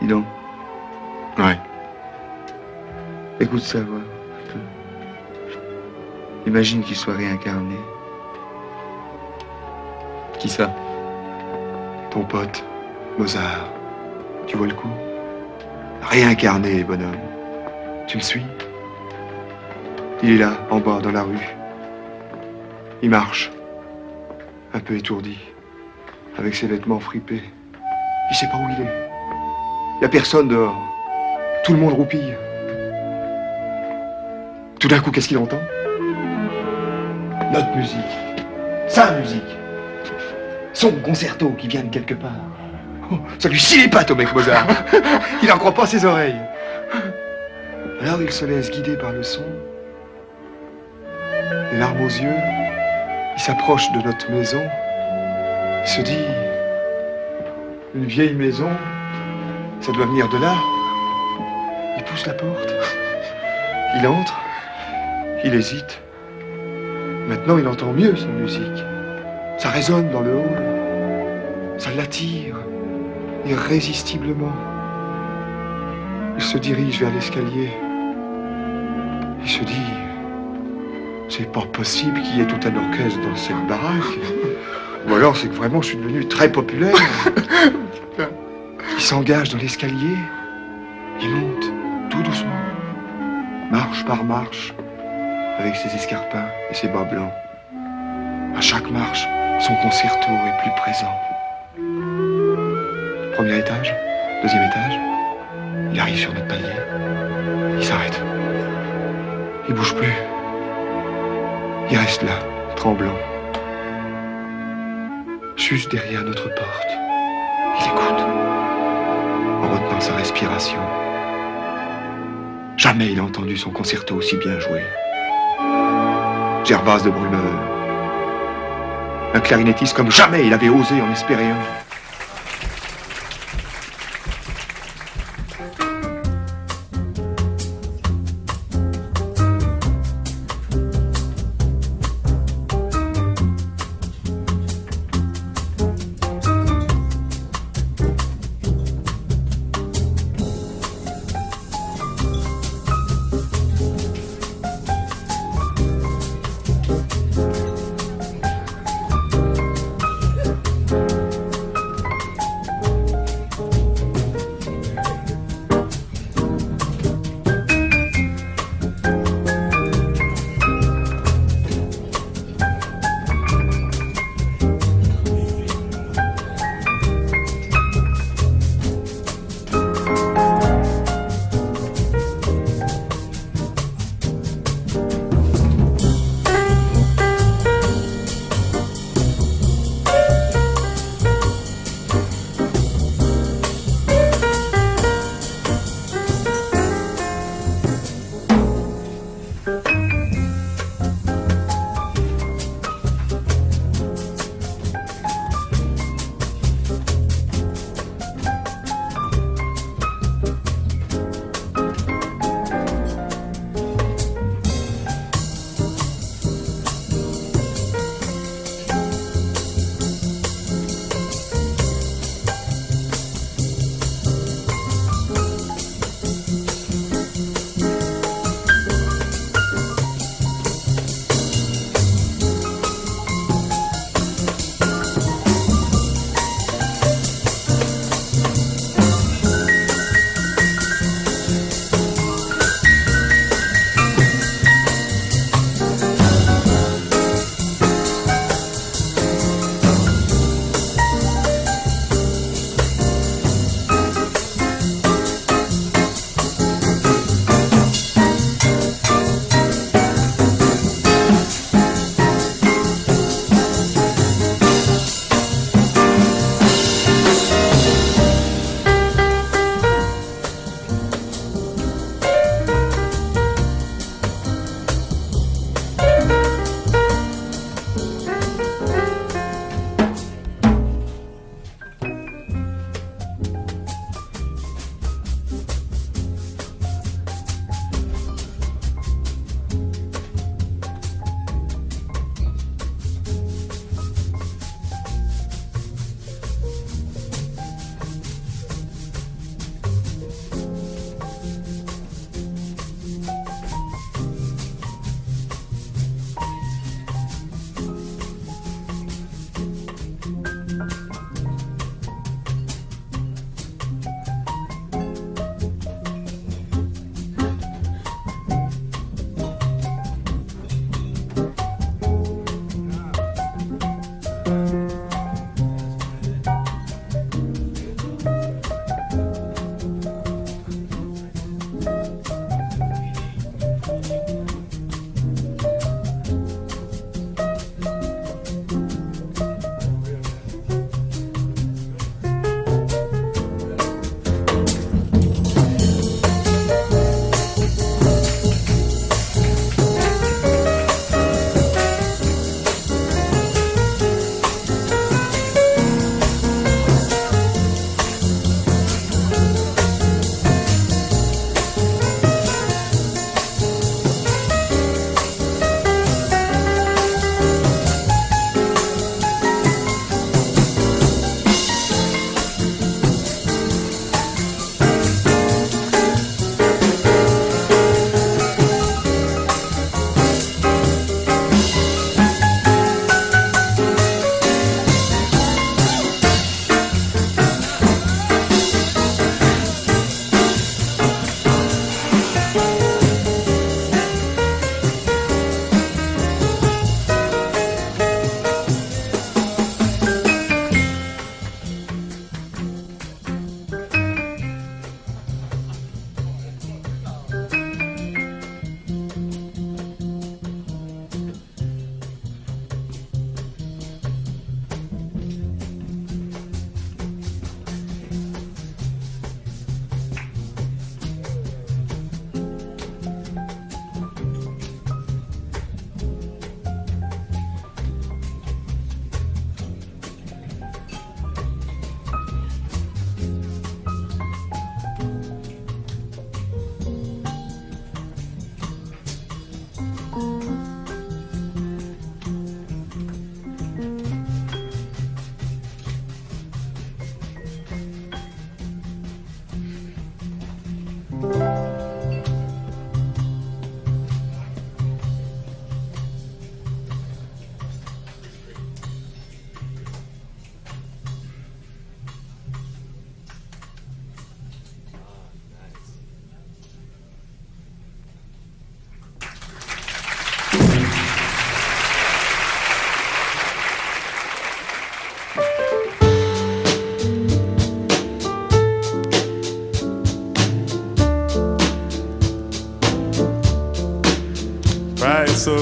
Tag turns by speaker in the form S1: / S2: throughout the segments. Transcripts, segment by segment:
S1: Dis donc.
S2: Ouais.
S1: Écoute ça, voir. Imagine qu'il soit réincarné.
S2: Qui ça?
S1: Ton pote, Mozart. Tu vois le coup? Réincarné, bonhomme. Tu me suis? Il est là, en bas, dans la rue. Il marche. Un peu étourdi. Avec ses vêtements fripés. Il sait pas où il est. Il n'y a personne dehors. Tout le monde roupille. Tout d'un coup, qu'est-ce qu'il entend? Notre musique. Sa musique. Son concerto qui vient de quelque part. Oh, ça lui scie les pattes au Mozart. il n'en croit pas ses oreilles. Alors il se laisse guider par le son. Les larmes aux yeux, il s'approche de notre maison. Il se dit, une vieille maison, ça doit venir de là. Il pousse la porte. Il entre. Il hésite. Maintenant, il entend mieux sa musique. Ça résonne dans le hall. Ça l'attire irrésistiblement. Il se dirige vers l'escalier. Il se dit, c'est pas possible qu'il y ait tout un orchestre dans cette baraque. Ou alors c'est que vraiment je suis devenu très populaire. Il s'engage dans l'escalier. Il monte tout doucement, marche par marche, avec ses escarpins et ses bas blancs. À chaque marche, son concerto est plus présent. Premier étage, deuxième étage. Il arrive sur notre palier. Il s'arrête. Il bouge plus. Il reste là, tremblant. Juste derrière notre porte. Il écoute. Sa respiration. Jamais il a entendu son concerto aussi bien joué. Gervase de Brumeur. Un clarinettiste comme jamais il avait osé en espérer un.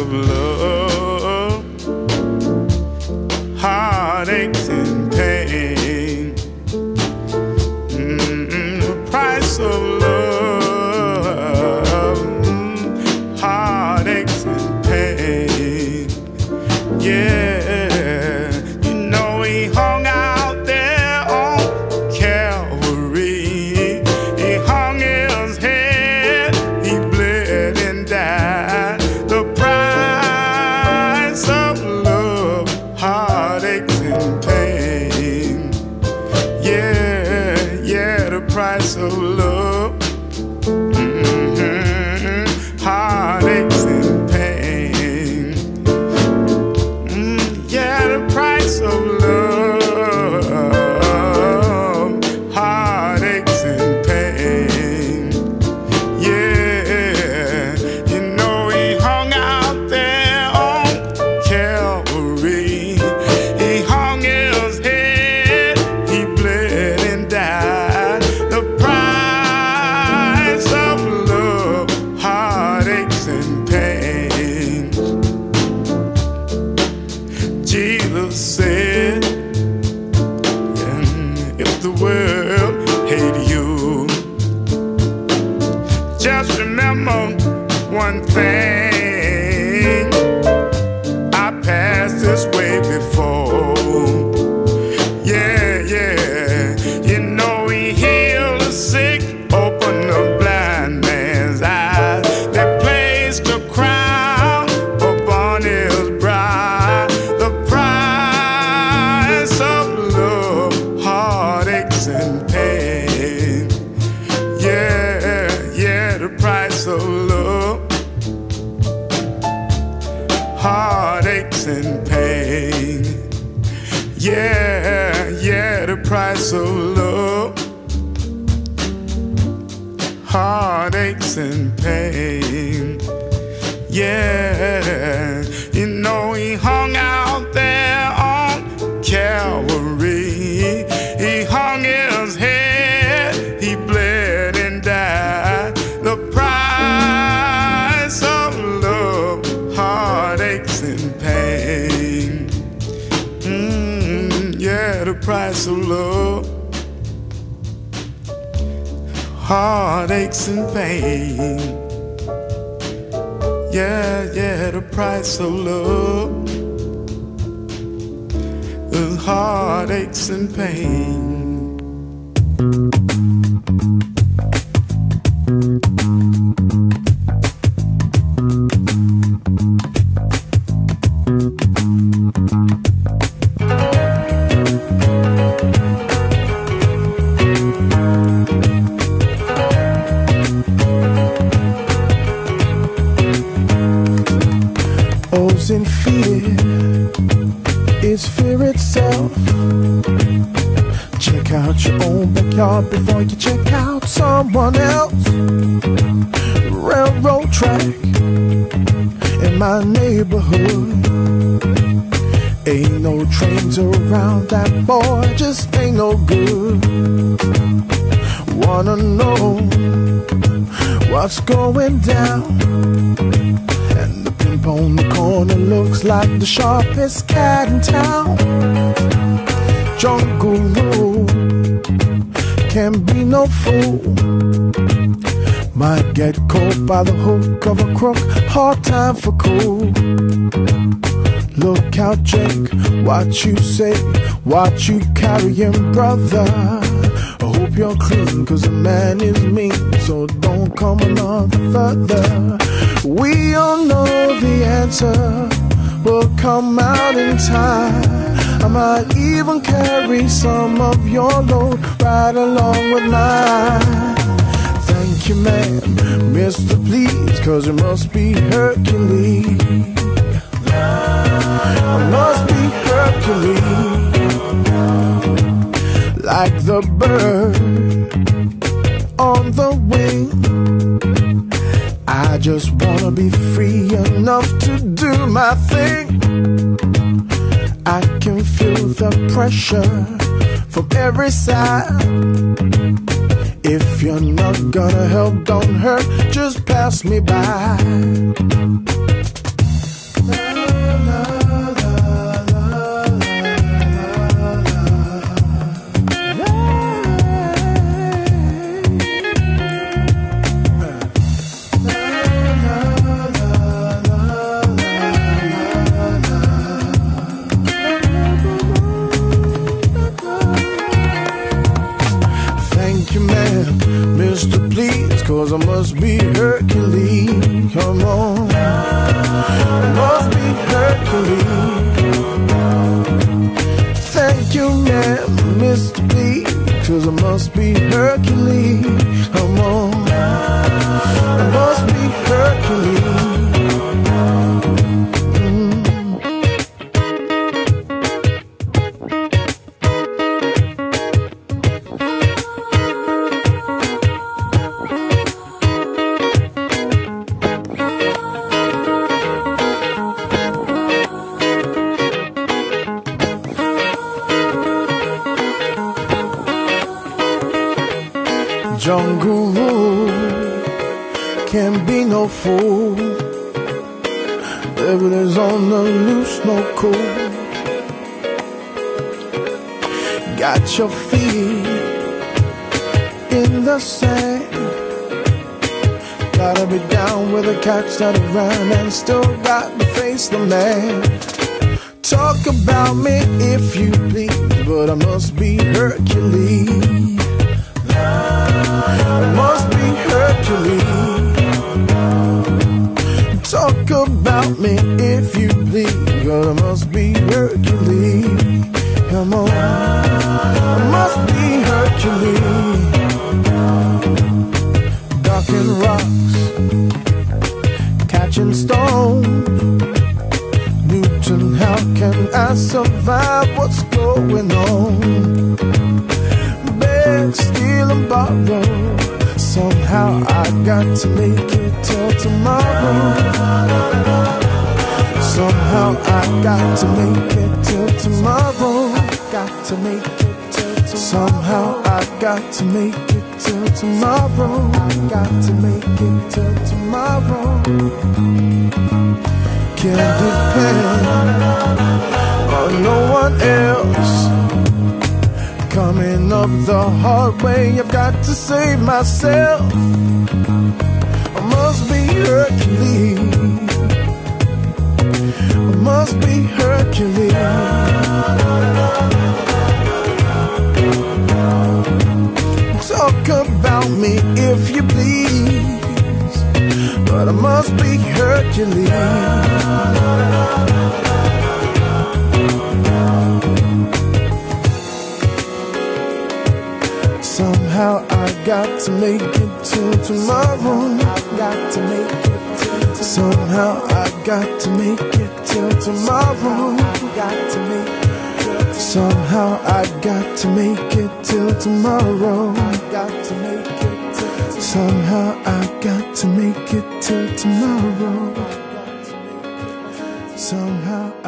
S3: Of love, heartaches and pain. Yeah, you know he hung out there on Calvary. He hung his head, he bled and died. The price of love, heartaches and pain. Mm, yeah, the price of love, heartaches and pain. Yeah, yeah, the price of love is heartaches and pain.
S4: Sharpest cat in town. Jungle rule can be no fool. Might get caught by the hook of a crook, hard time for cool. Look out, Jake, what you say, what you carrying, brother. I hope you're clean, cause a man is mean, so don't come along further. We all know the answer will come out in time. I might even carry some of your load right along with mine. Thank you, man, Mr. Please, cause it must be Hercules. I must be Hercules, like the bird just wanna be free enough to do my thing. I can feel the pressure from every side. If you're not gonna help, don't hurt, just pass me by. Got to make it till tomorrow. Got to make it till tomorrow. Somehow I got to make it till tomorrow. Got to make it till tomorrow. Can't depend on no one else. Coming up the hard way, I've got to save myself. I must be Hercules must be Hercules. Talk about me if you please, but I must be Hercules. Somehow I got to make it to tomorrow. Somehow I got to make it till tomorrow. Got to make it. Somehow I got to make it till tomorrow. Got to make it. Somehow I got to make it till tomorrow. Somehow.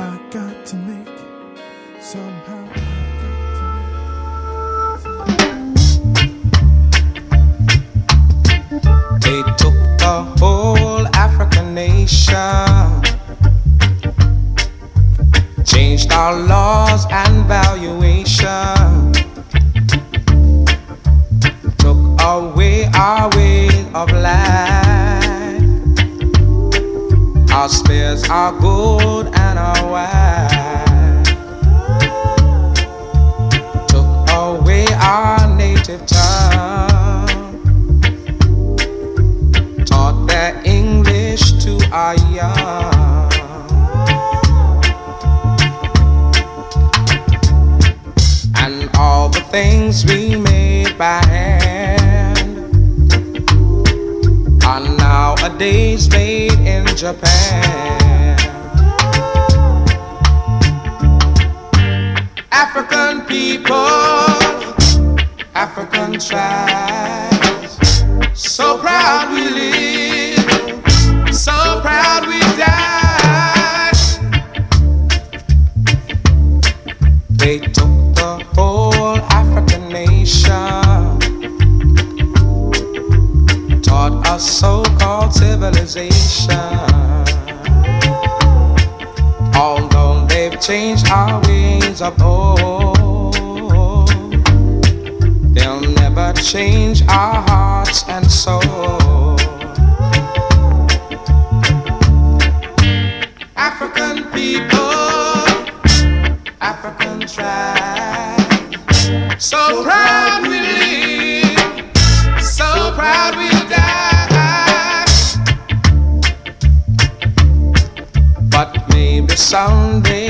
S5: Taught our so called civilization. Although they've changed our ways of old, they'll never change our hearts and souls. African people, African tribes. So proud we live, so proud we'll die.
S6: But maybe someday.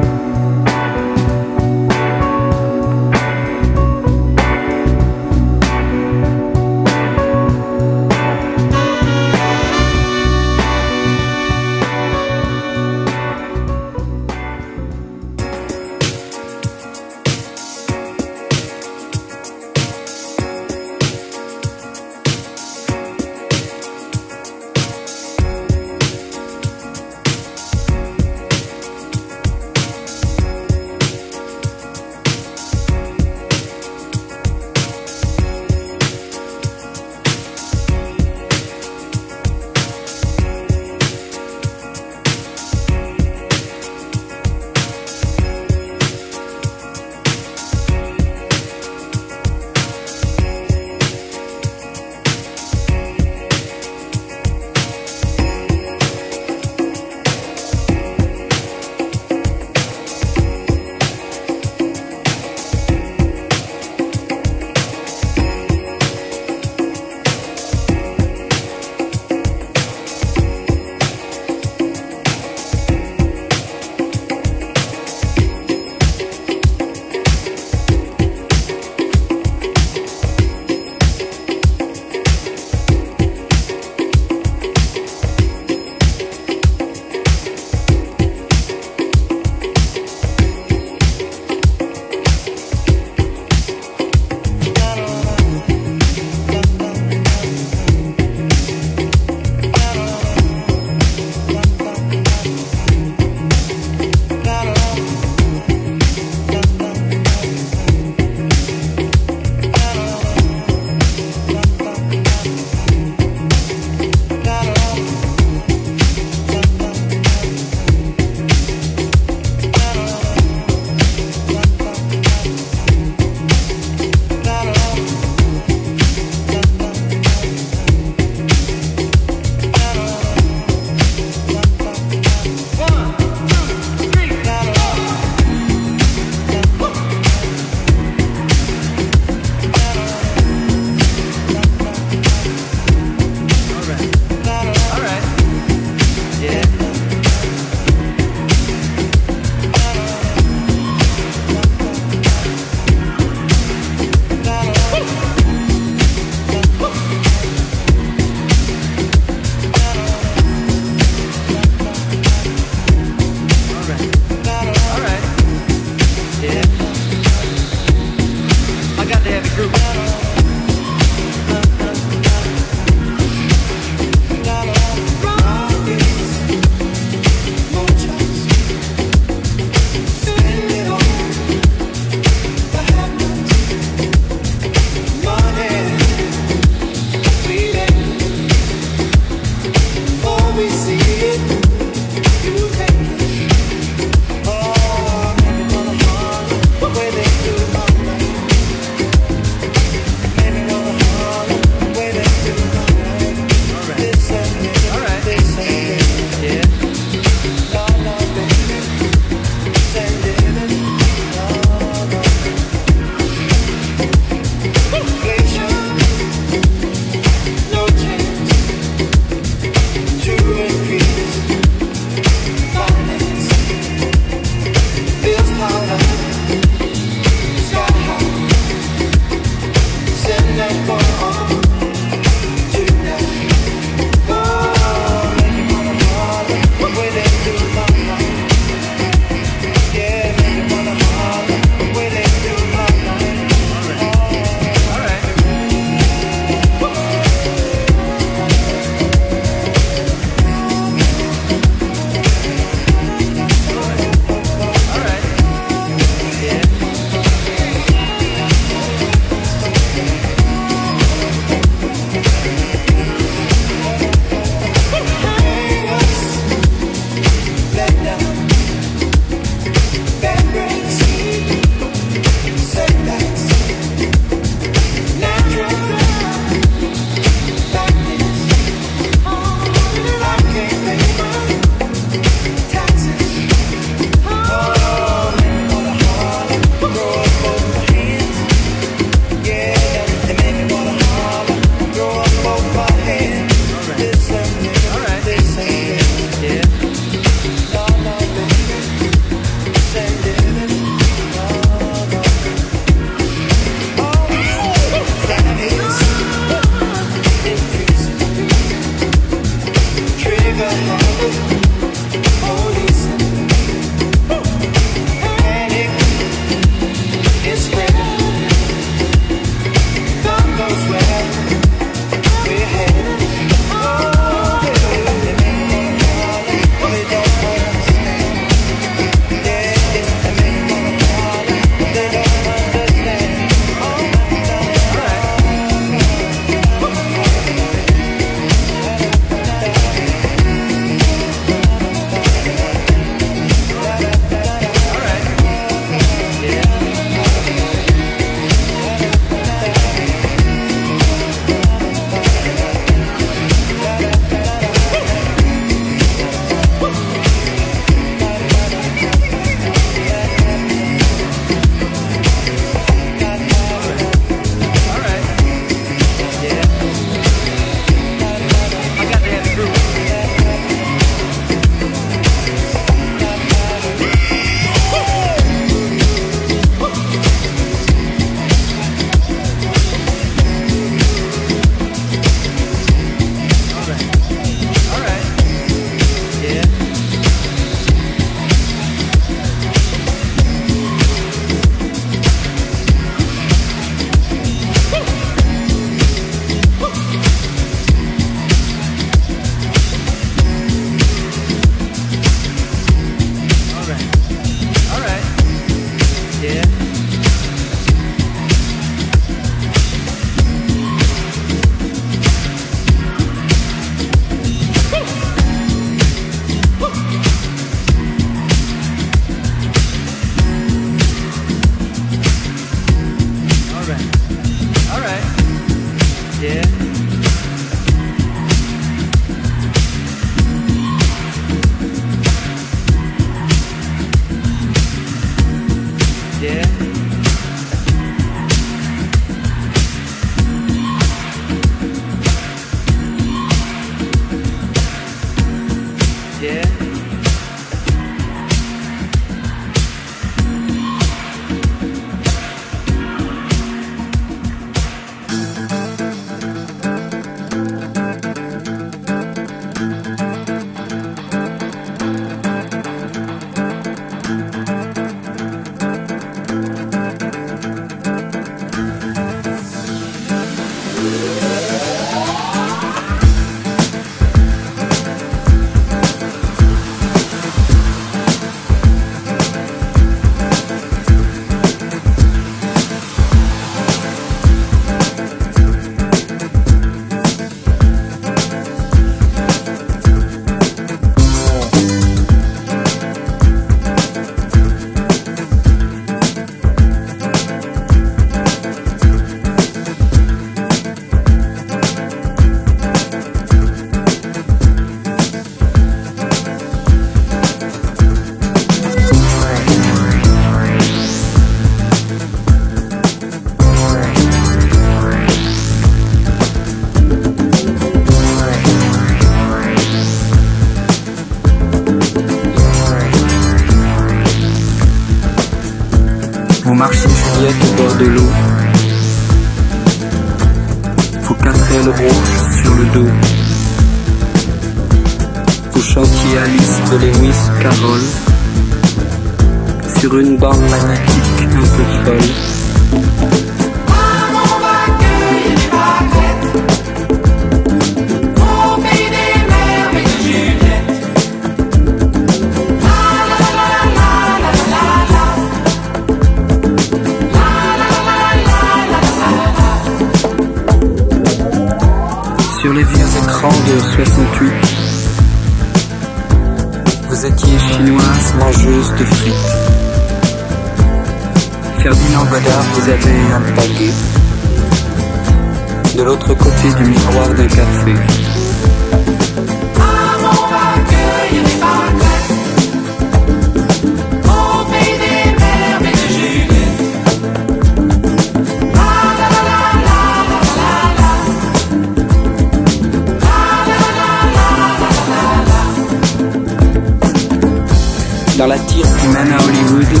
S6: Dans la tire qui mène à Hollywood,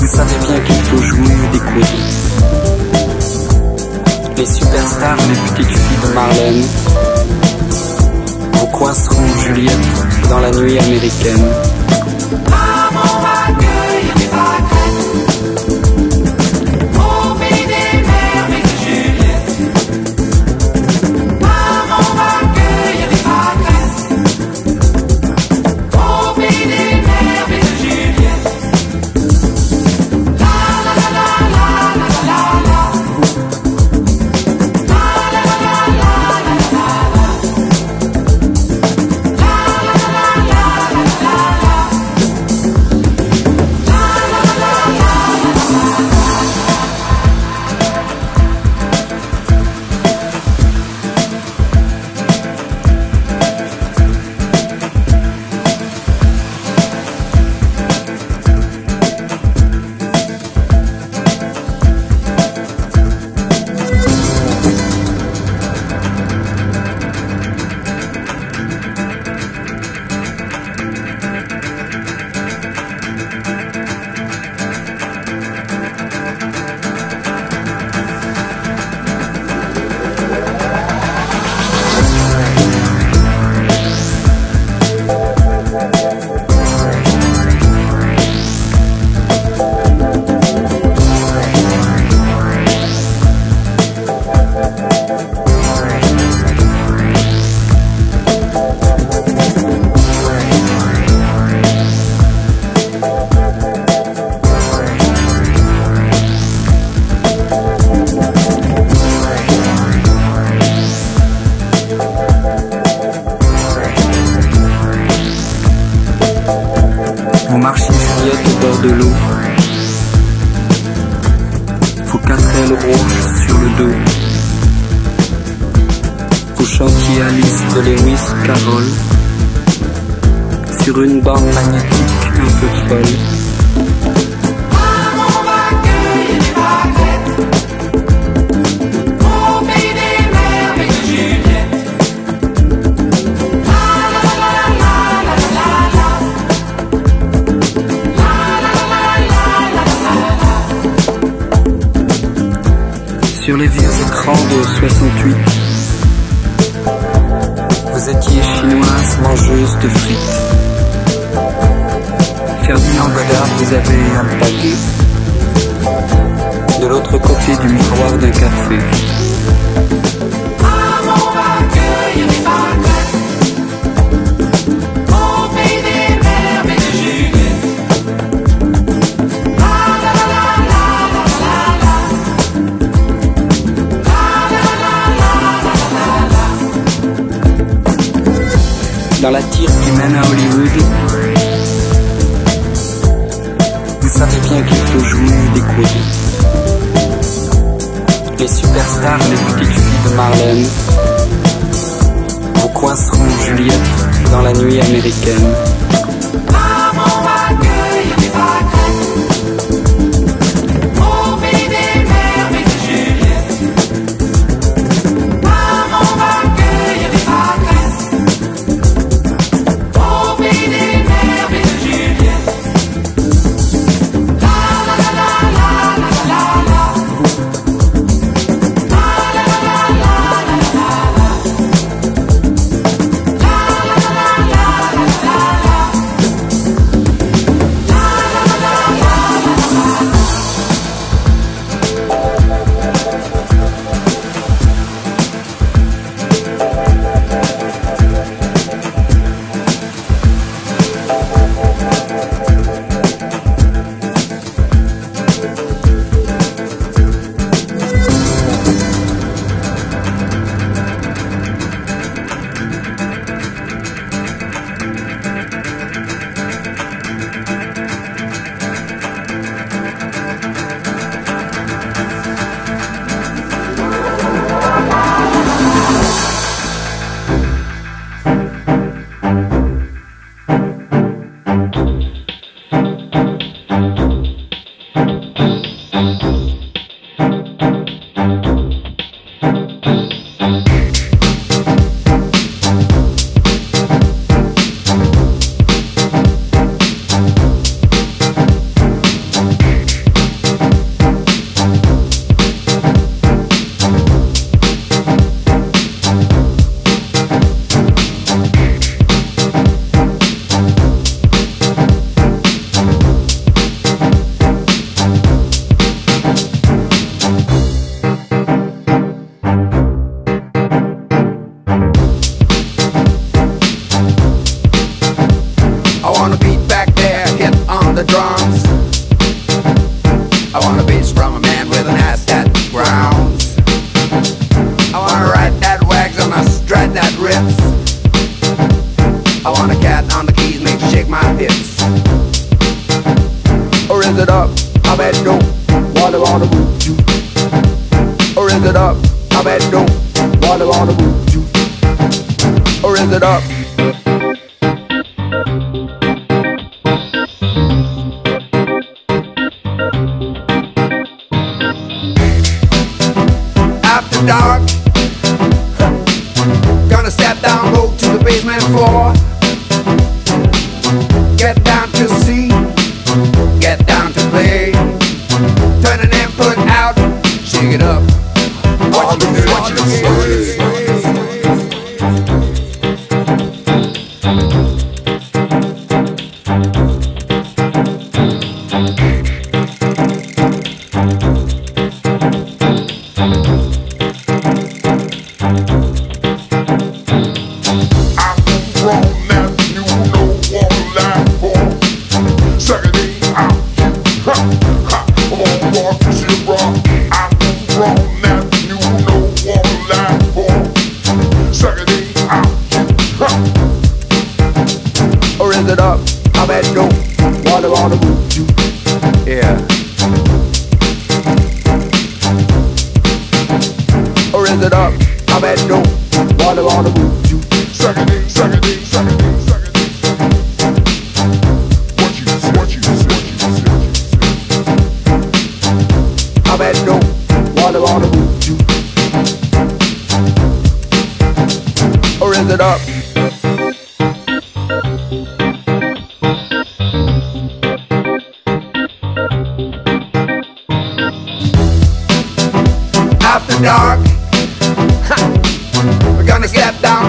S6: vous savez bien qu'il faut jouer des coudes. Les superstars, les petites filles de Marlène, vous coinceront Juliette dans la nuit américaine. Sur les vieux écrans de 68, vous étiez chinoise mangeuse de frites. Ferdinand Godard, vous avez un paquet. De l'autre côté du miroir d'un café. Dans la tire qui mène à Hollywood, vous savez bien qu'il faut jouer des coudes. Les superstars, les petites filles de Marlène, vous coinceront Juliette dans la nuit américaine.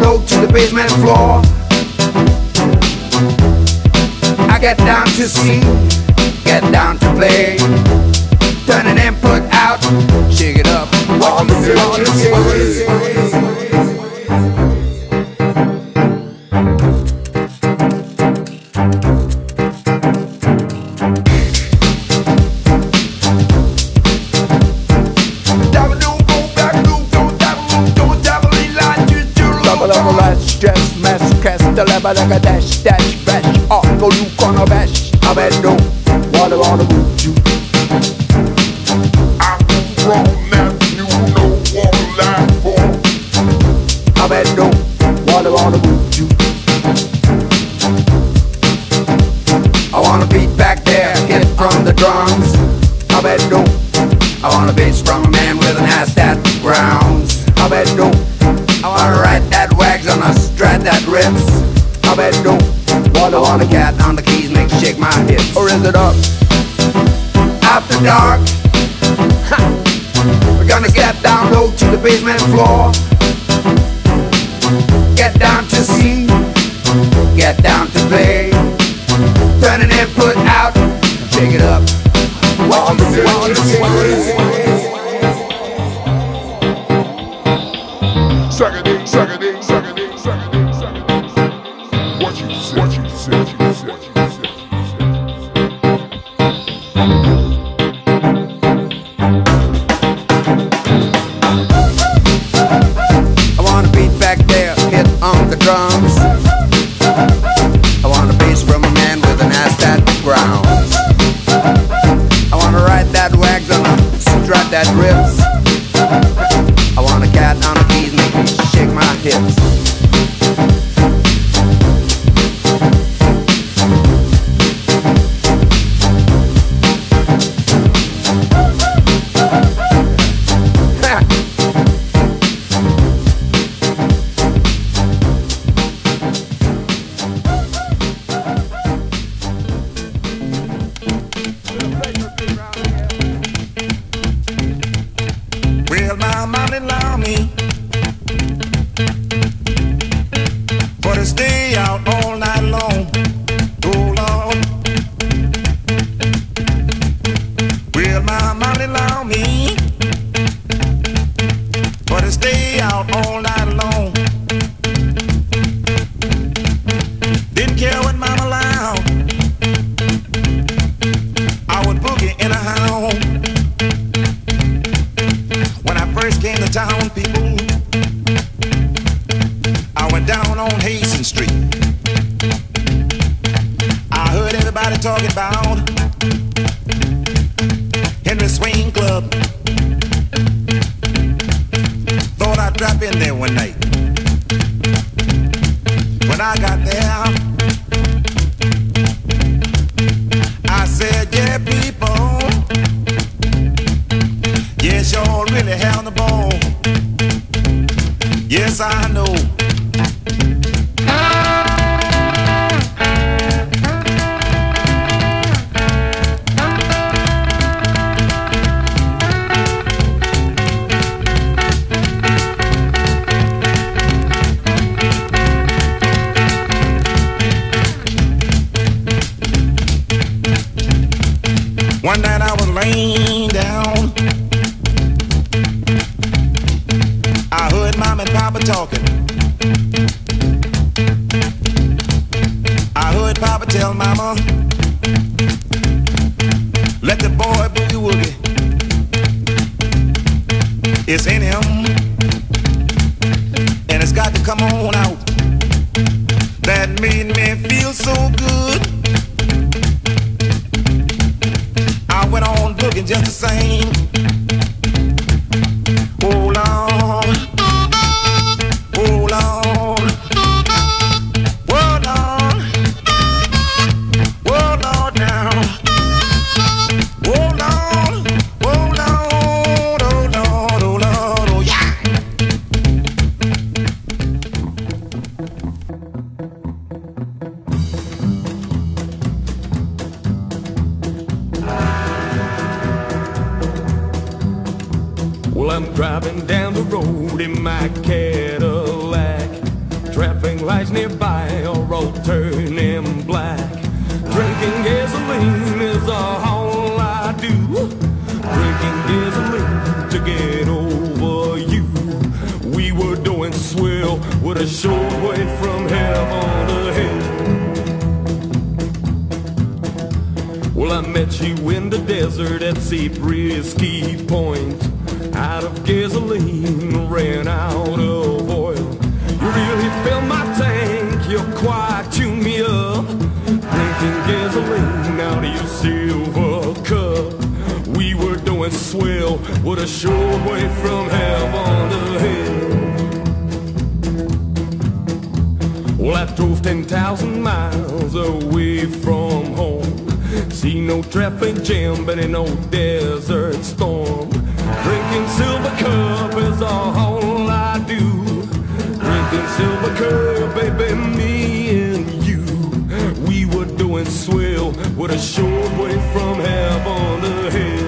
S7: note to the basement floor. I get down to see, get down to play. Turn an put out, shake it up. What you see. beleg a testedben, a tolukon a be dark. With a
S8: short way from heaven to hell. Well, I met you in the desert at Zabriskie Point. Out of gasoline, ran out of oil. You really filled my tank, you quite tuned me up. Drinking gasoline out of your silver cup. We were doing swell with a short way from heaven to hell. Drove 10,000 miles away from home. See no traffic jam, but in no desert storm. Drinking silver cup is all I do. Drinking silver cup, baby, me and you. We were doing swell with a short way from heaven to hell.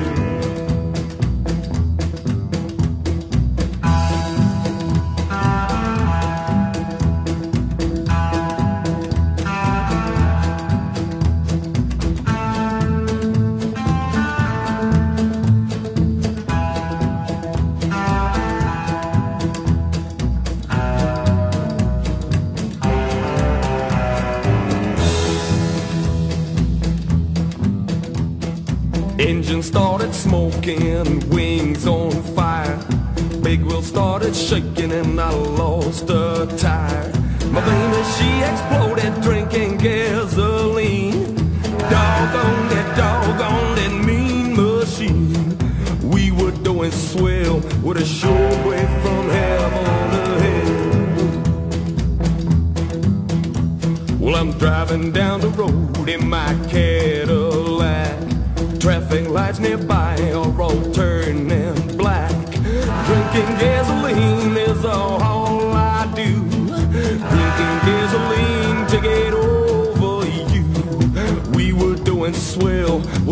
S8: Smoking, wings on fire. Big wheel started shaking and I lost a tire. My baby, she exploded drinking gasoline. Doggone that, doggone that mean machine. We were doing swell with a short way from heaven hell. Well, I'm driving down the road in my Cadillac. Traffic lights nearby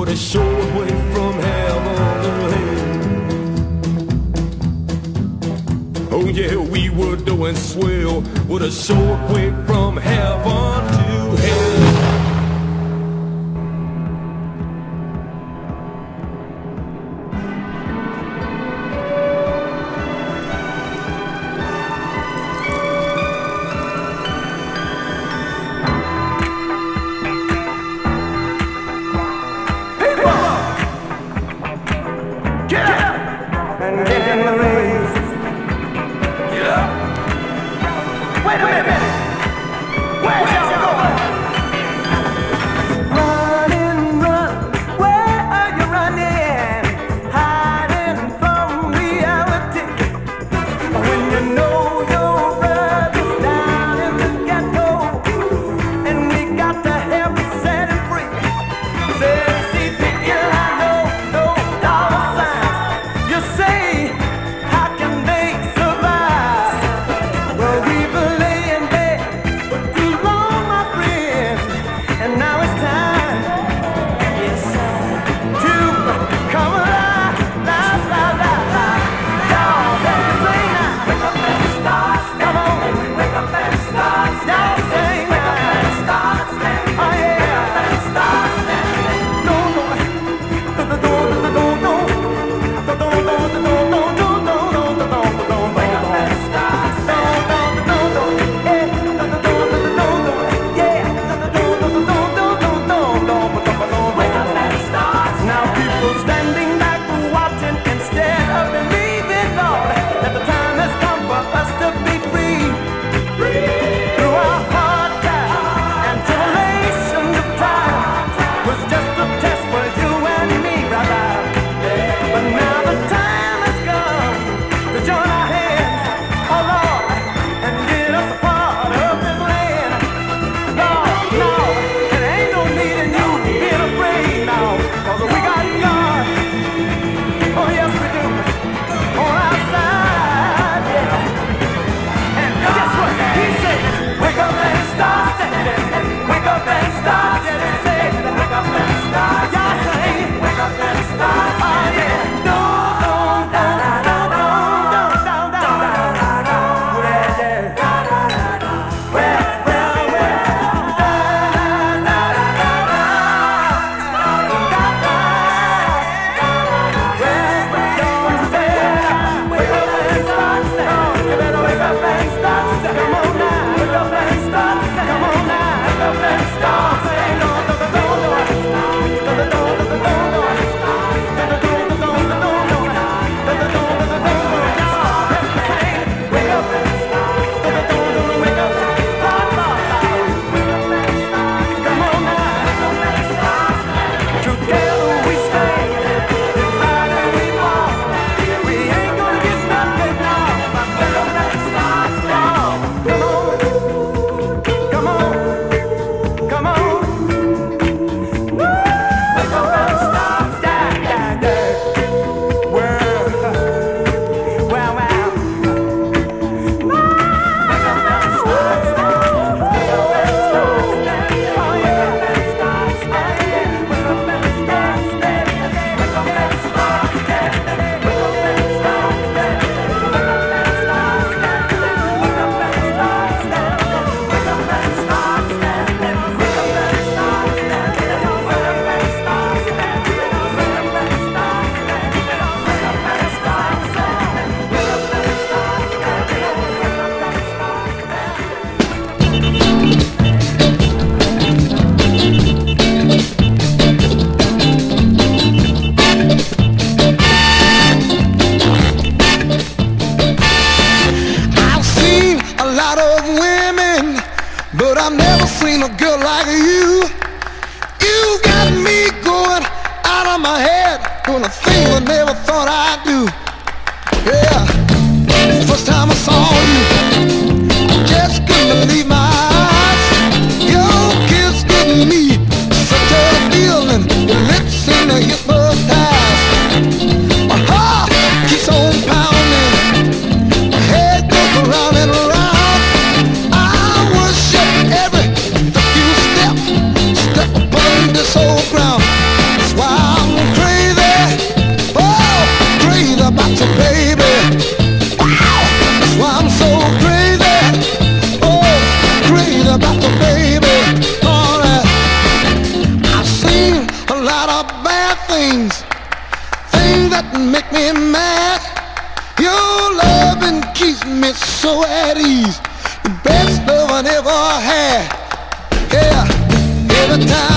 S8: with a short way from heaven to hell. Oh yeah, we were doing swell with a short way from heaven
S4: every time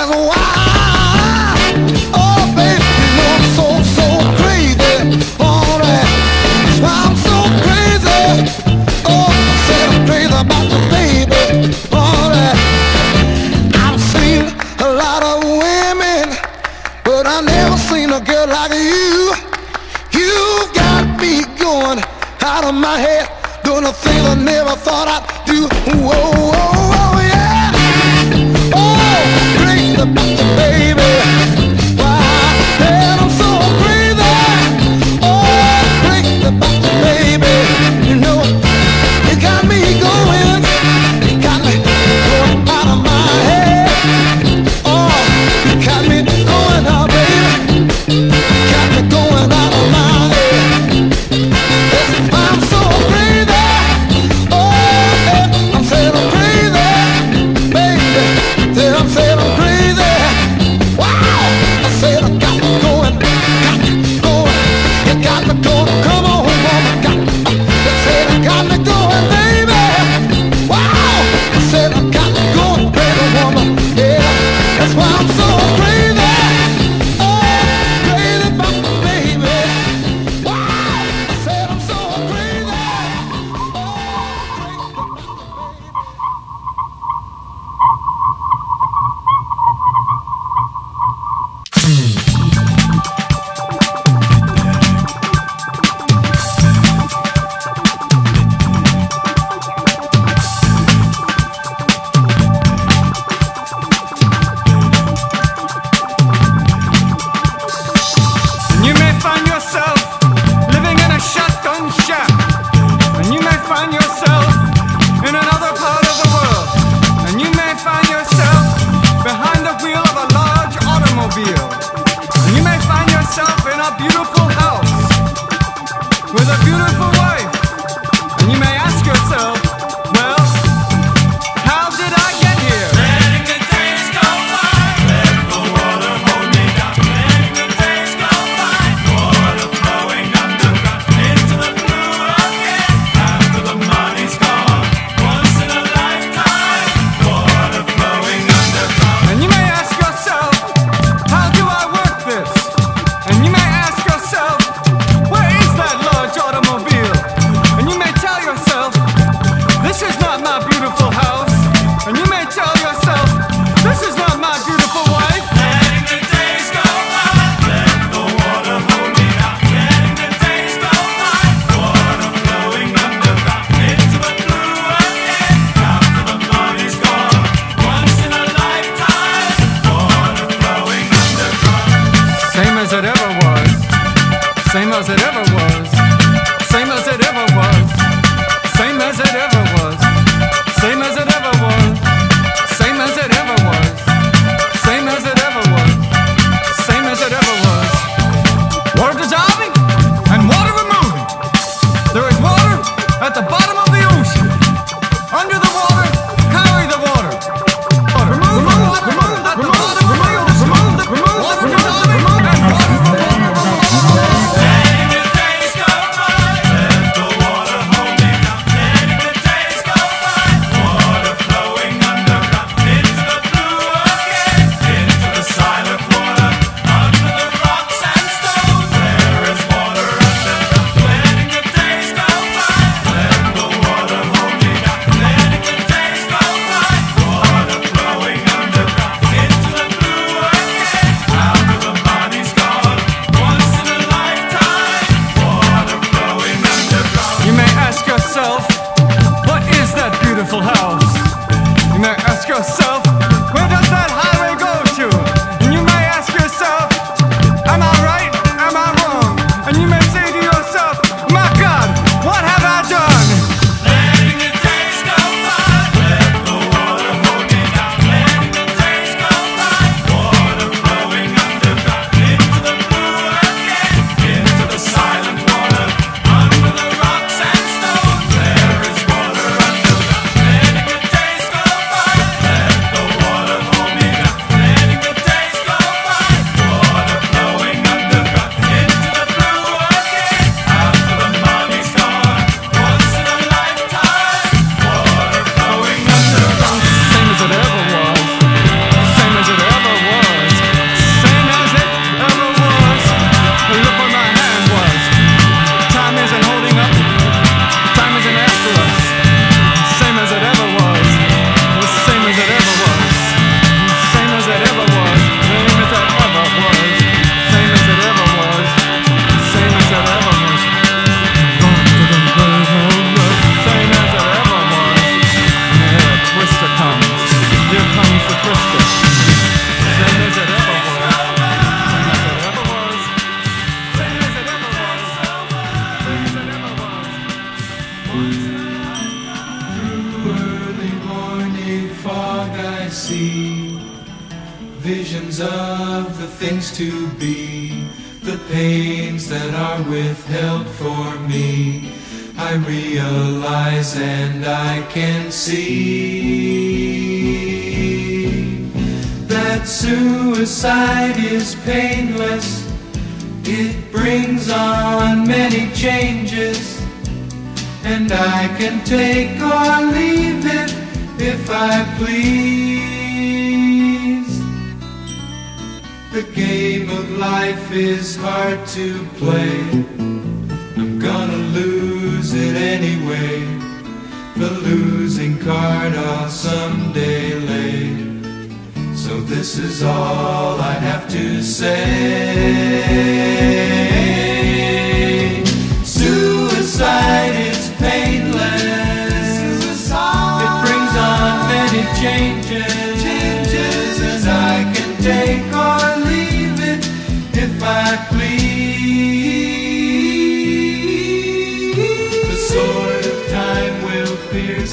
S4: just why?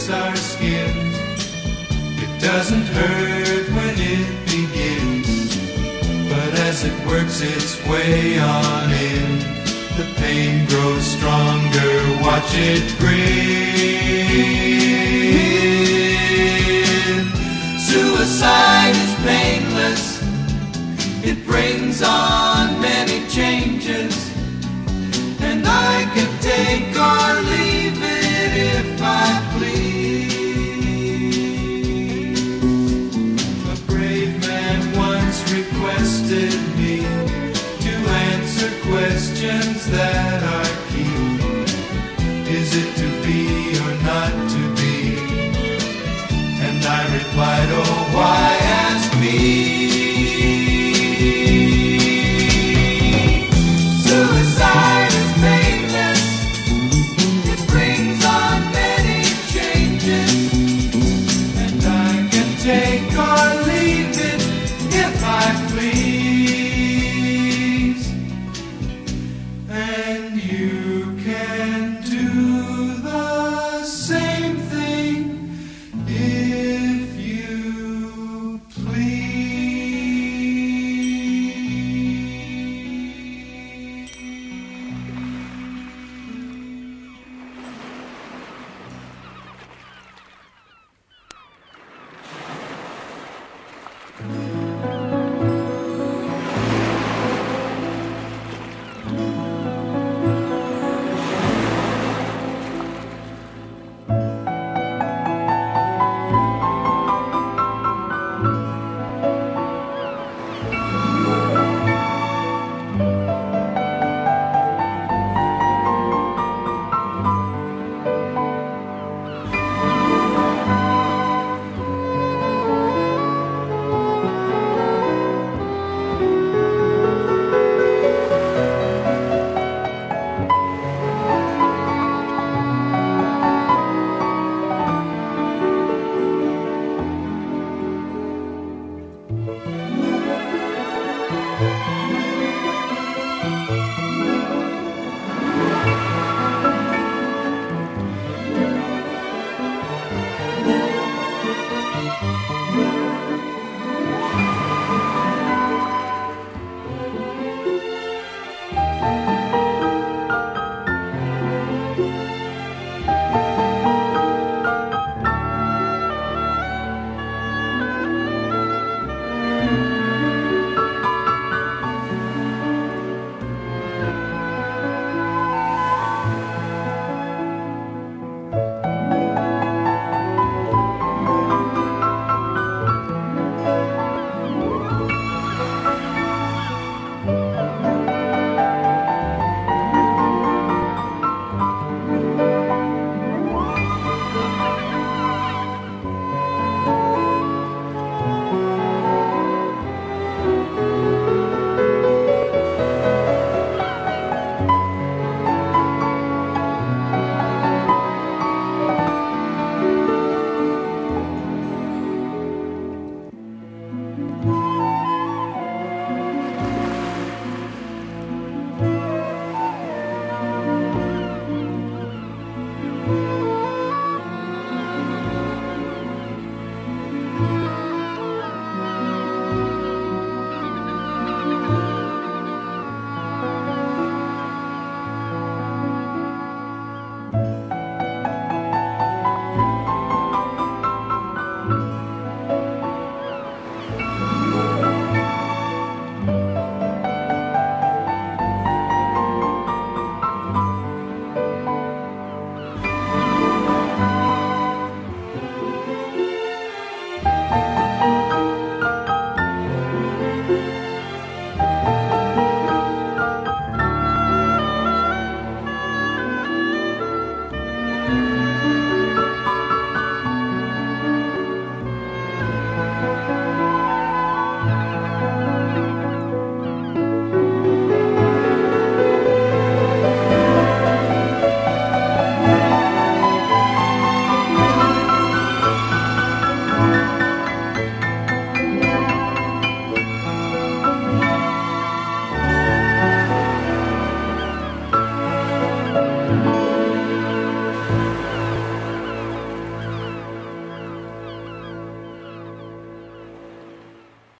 S9: our skin. It doesn't hurt when it begins, but as it works its way on in, the pain grows stronger. Watch it grin. Suicide is painless. It brings on many changes, and I can take on. questions that